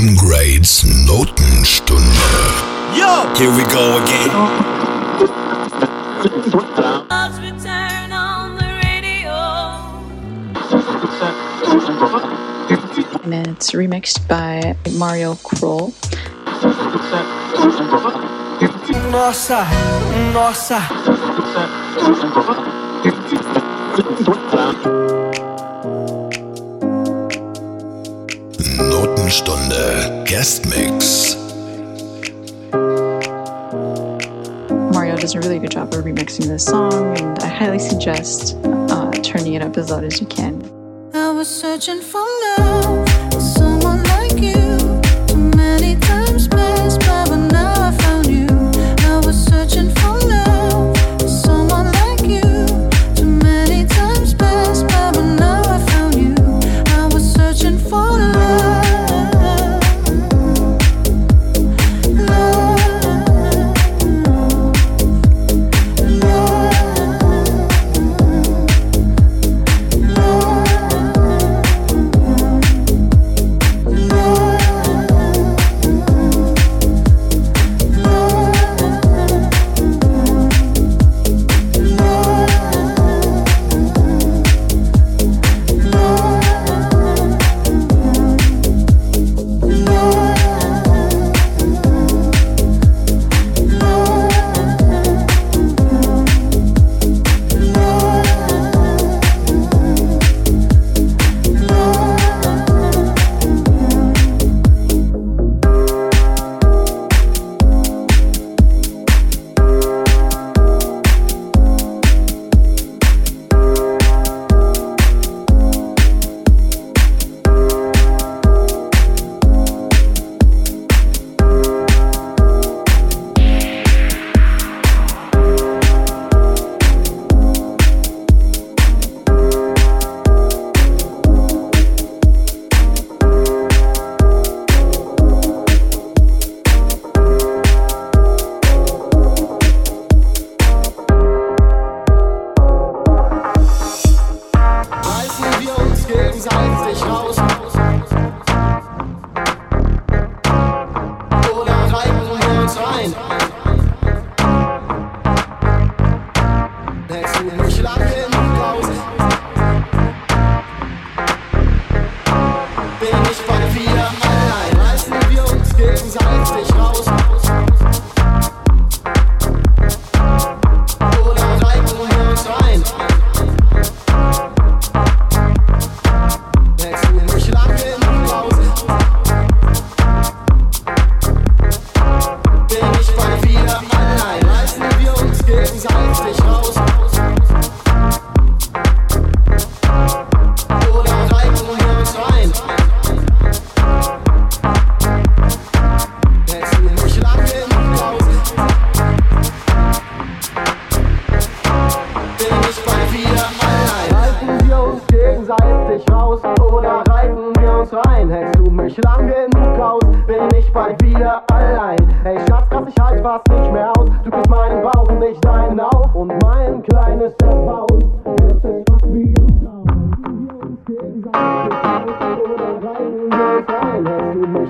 Sam Notenstunde. Yo! Here we go again. And then it's remixed by Mario Kroll. Nossa, nossa. Notenstunde Guest Mix. Mario does a really good job of remixing this song, and I highly suggest uh, turning it up as loud as you can. I was searching for love,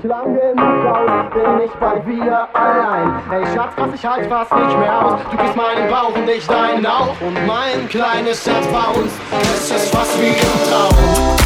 Mich lang genug aus? Bin ich bald wieder allein? Hey Schatz, krass, ich halt fast nicht mehr aus. Du bist meinen Bauch und ich deinen auch. Und mein kleines Herz baut. Es ist fast wie im Traum.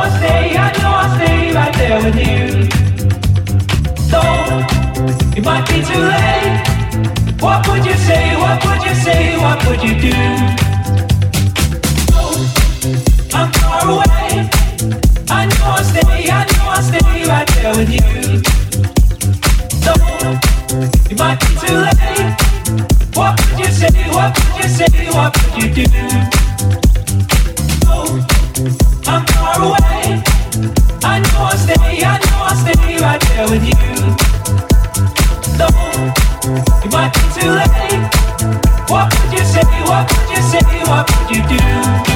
I'll stay, I know I'll stay right there with you. Though it might be too late. What would you say? What would you say? What would you do? I'm far away. I know I'll stay, I know I'll stay right there with you. Though it might be too late. What would you say? What would you say? What would you do? What would you say? What would you say? What would you do?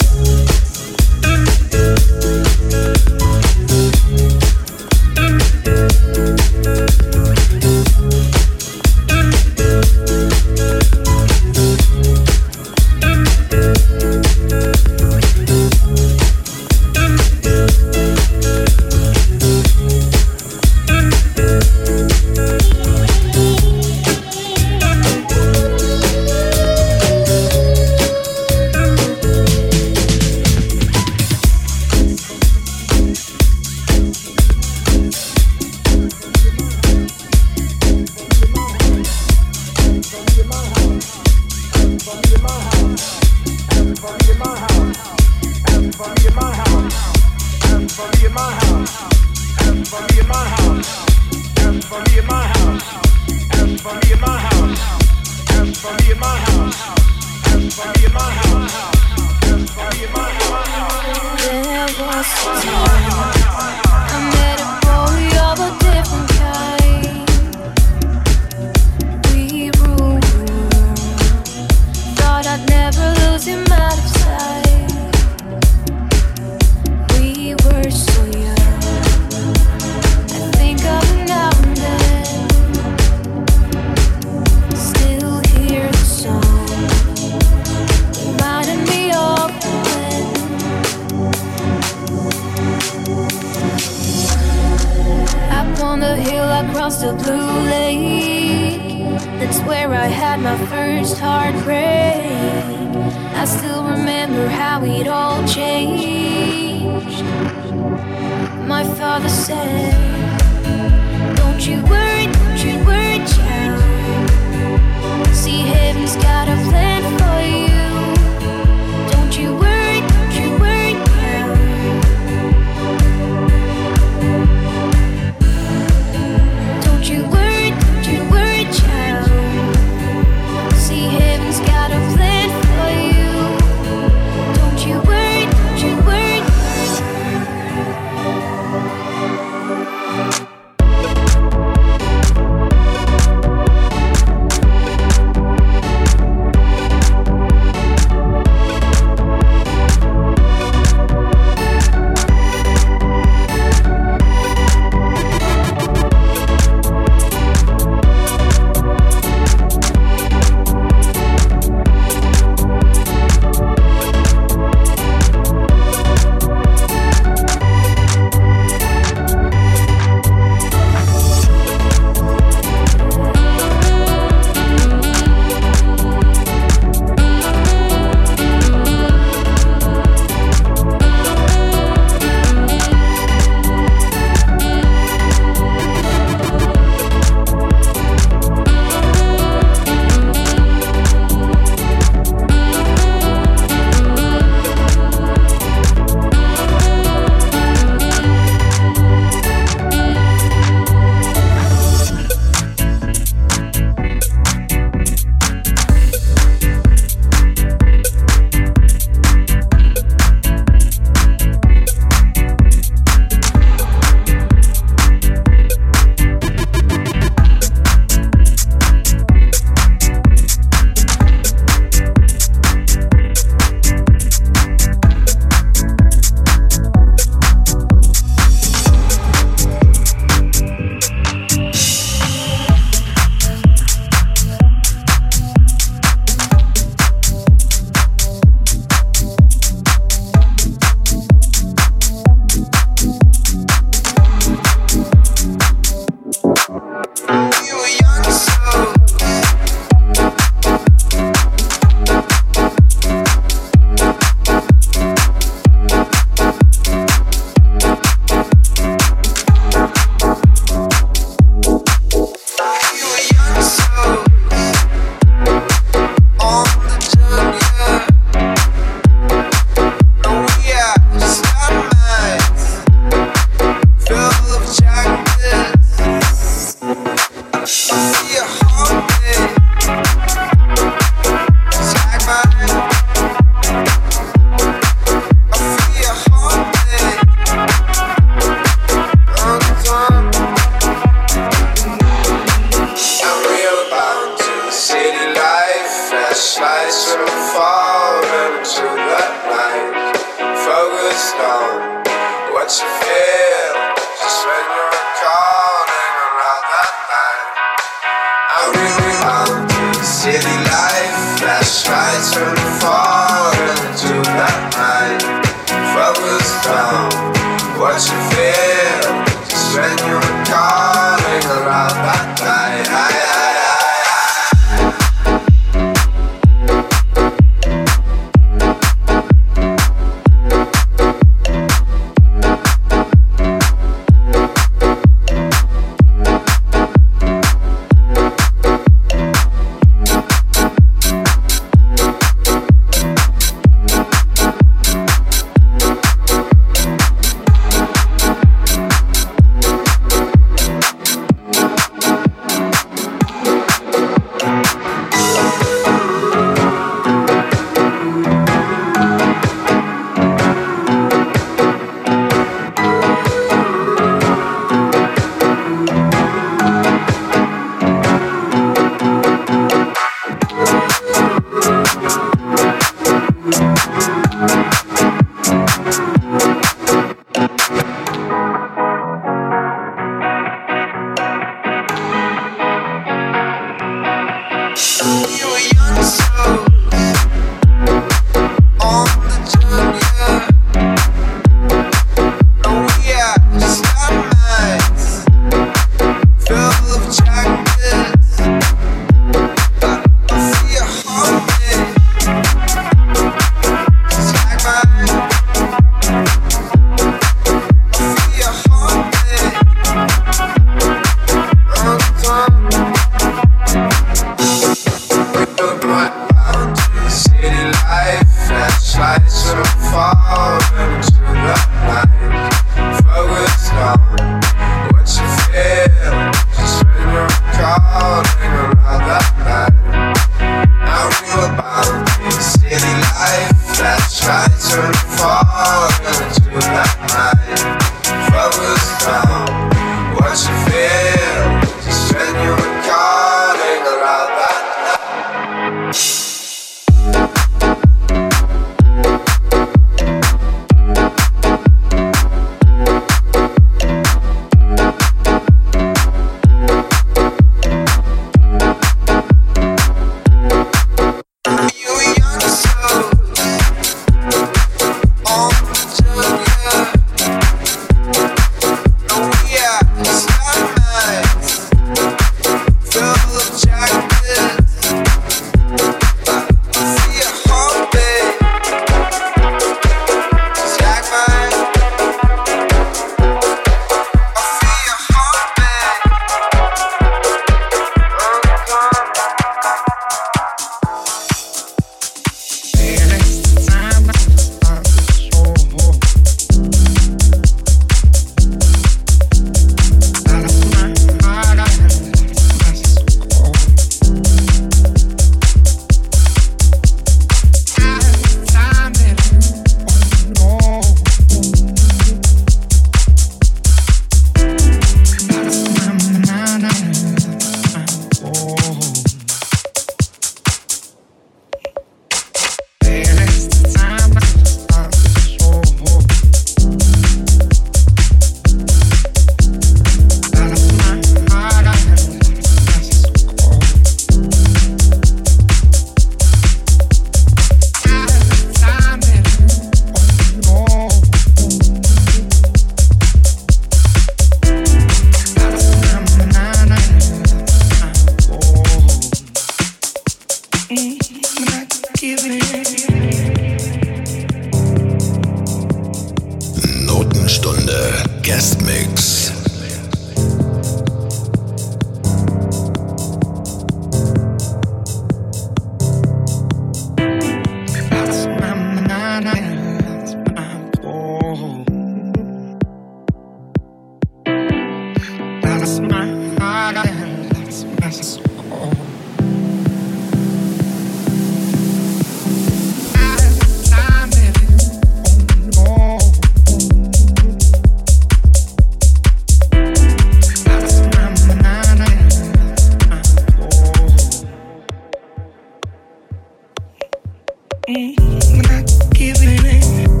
I'm not giving in.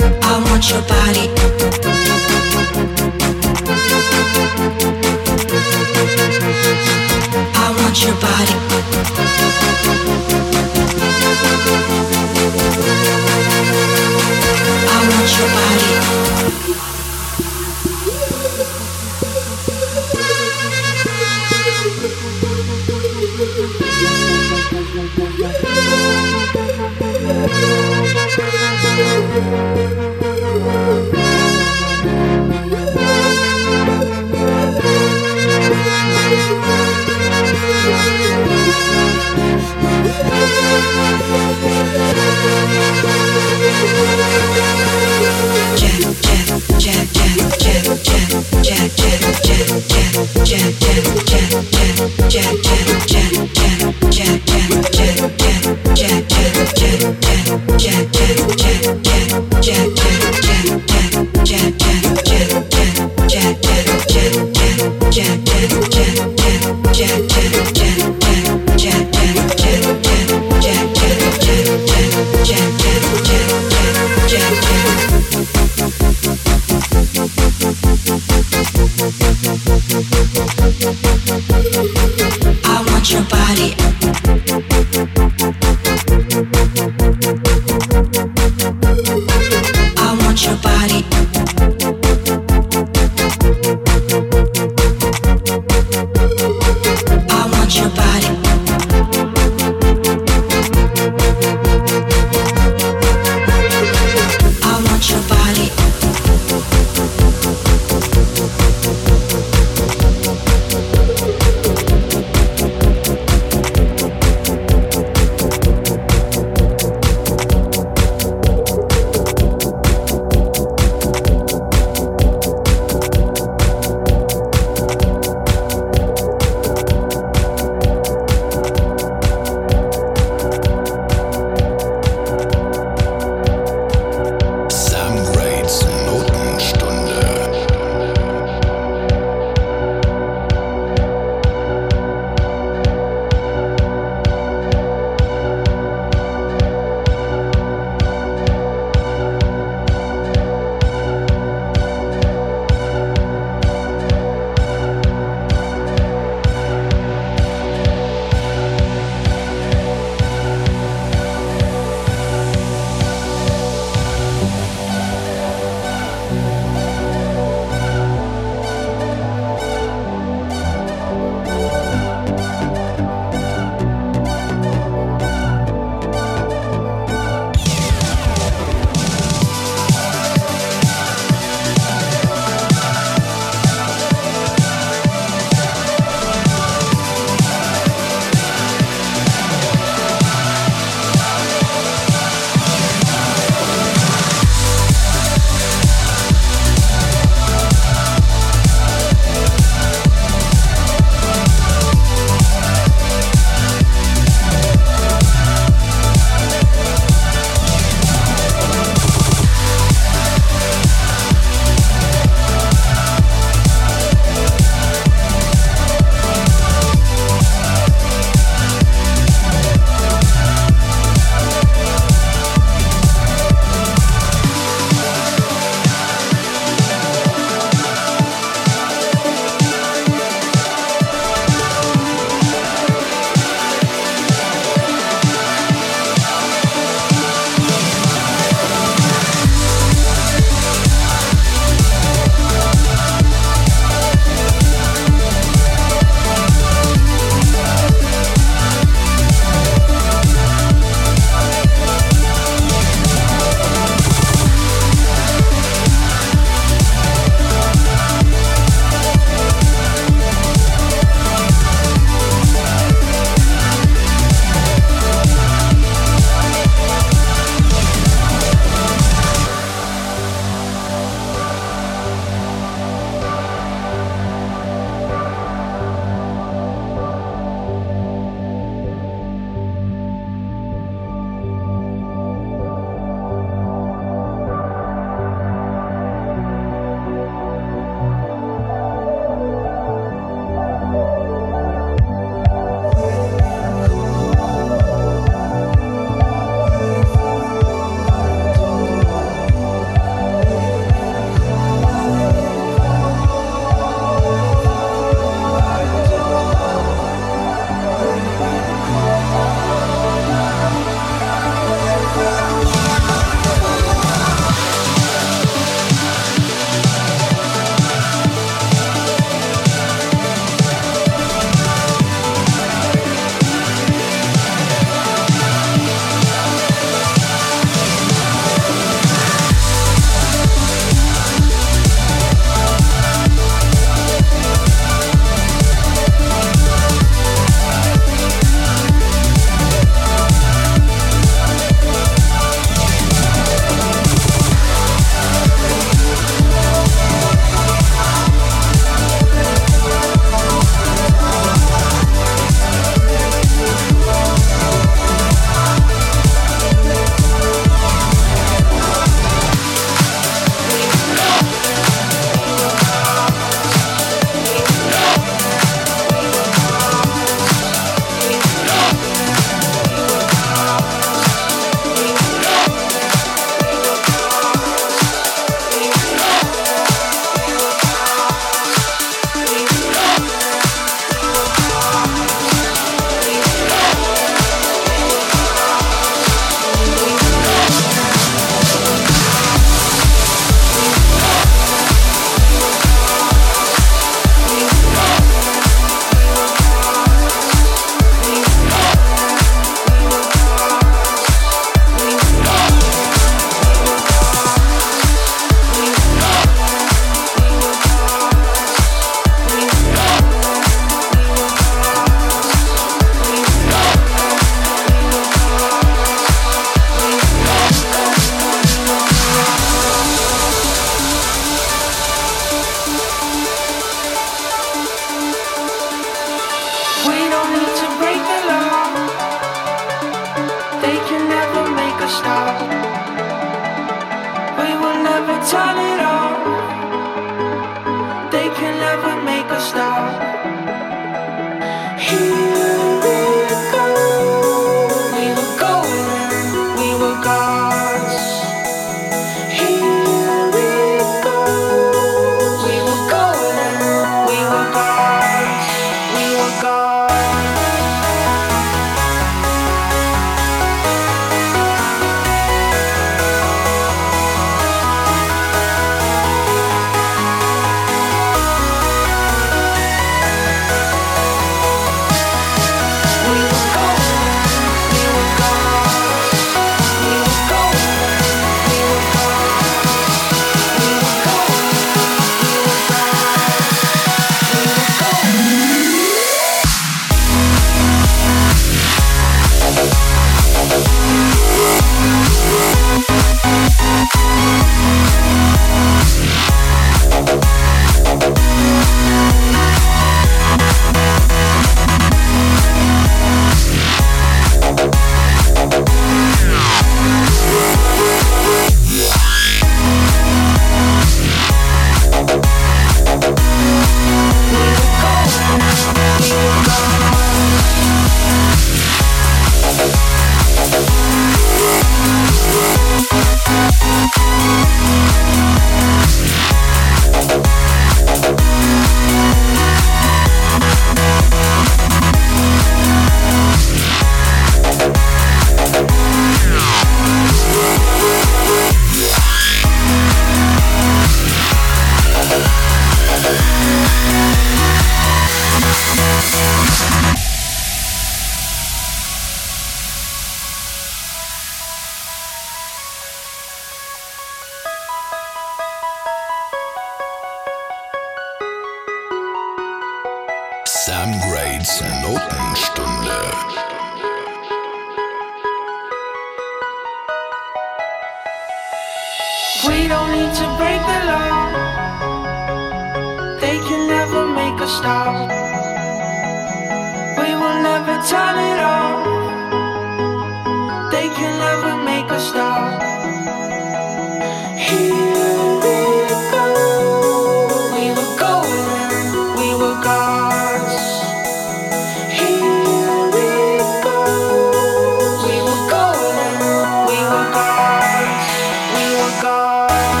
God.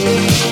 Sam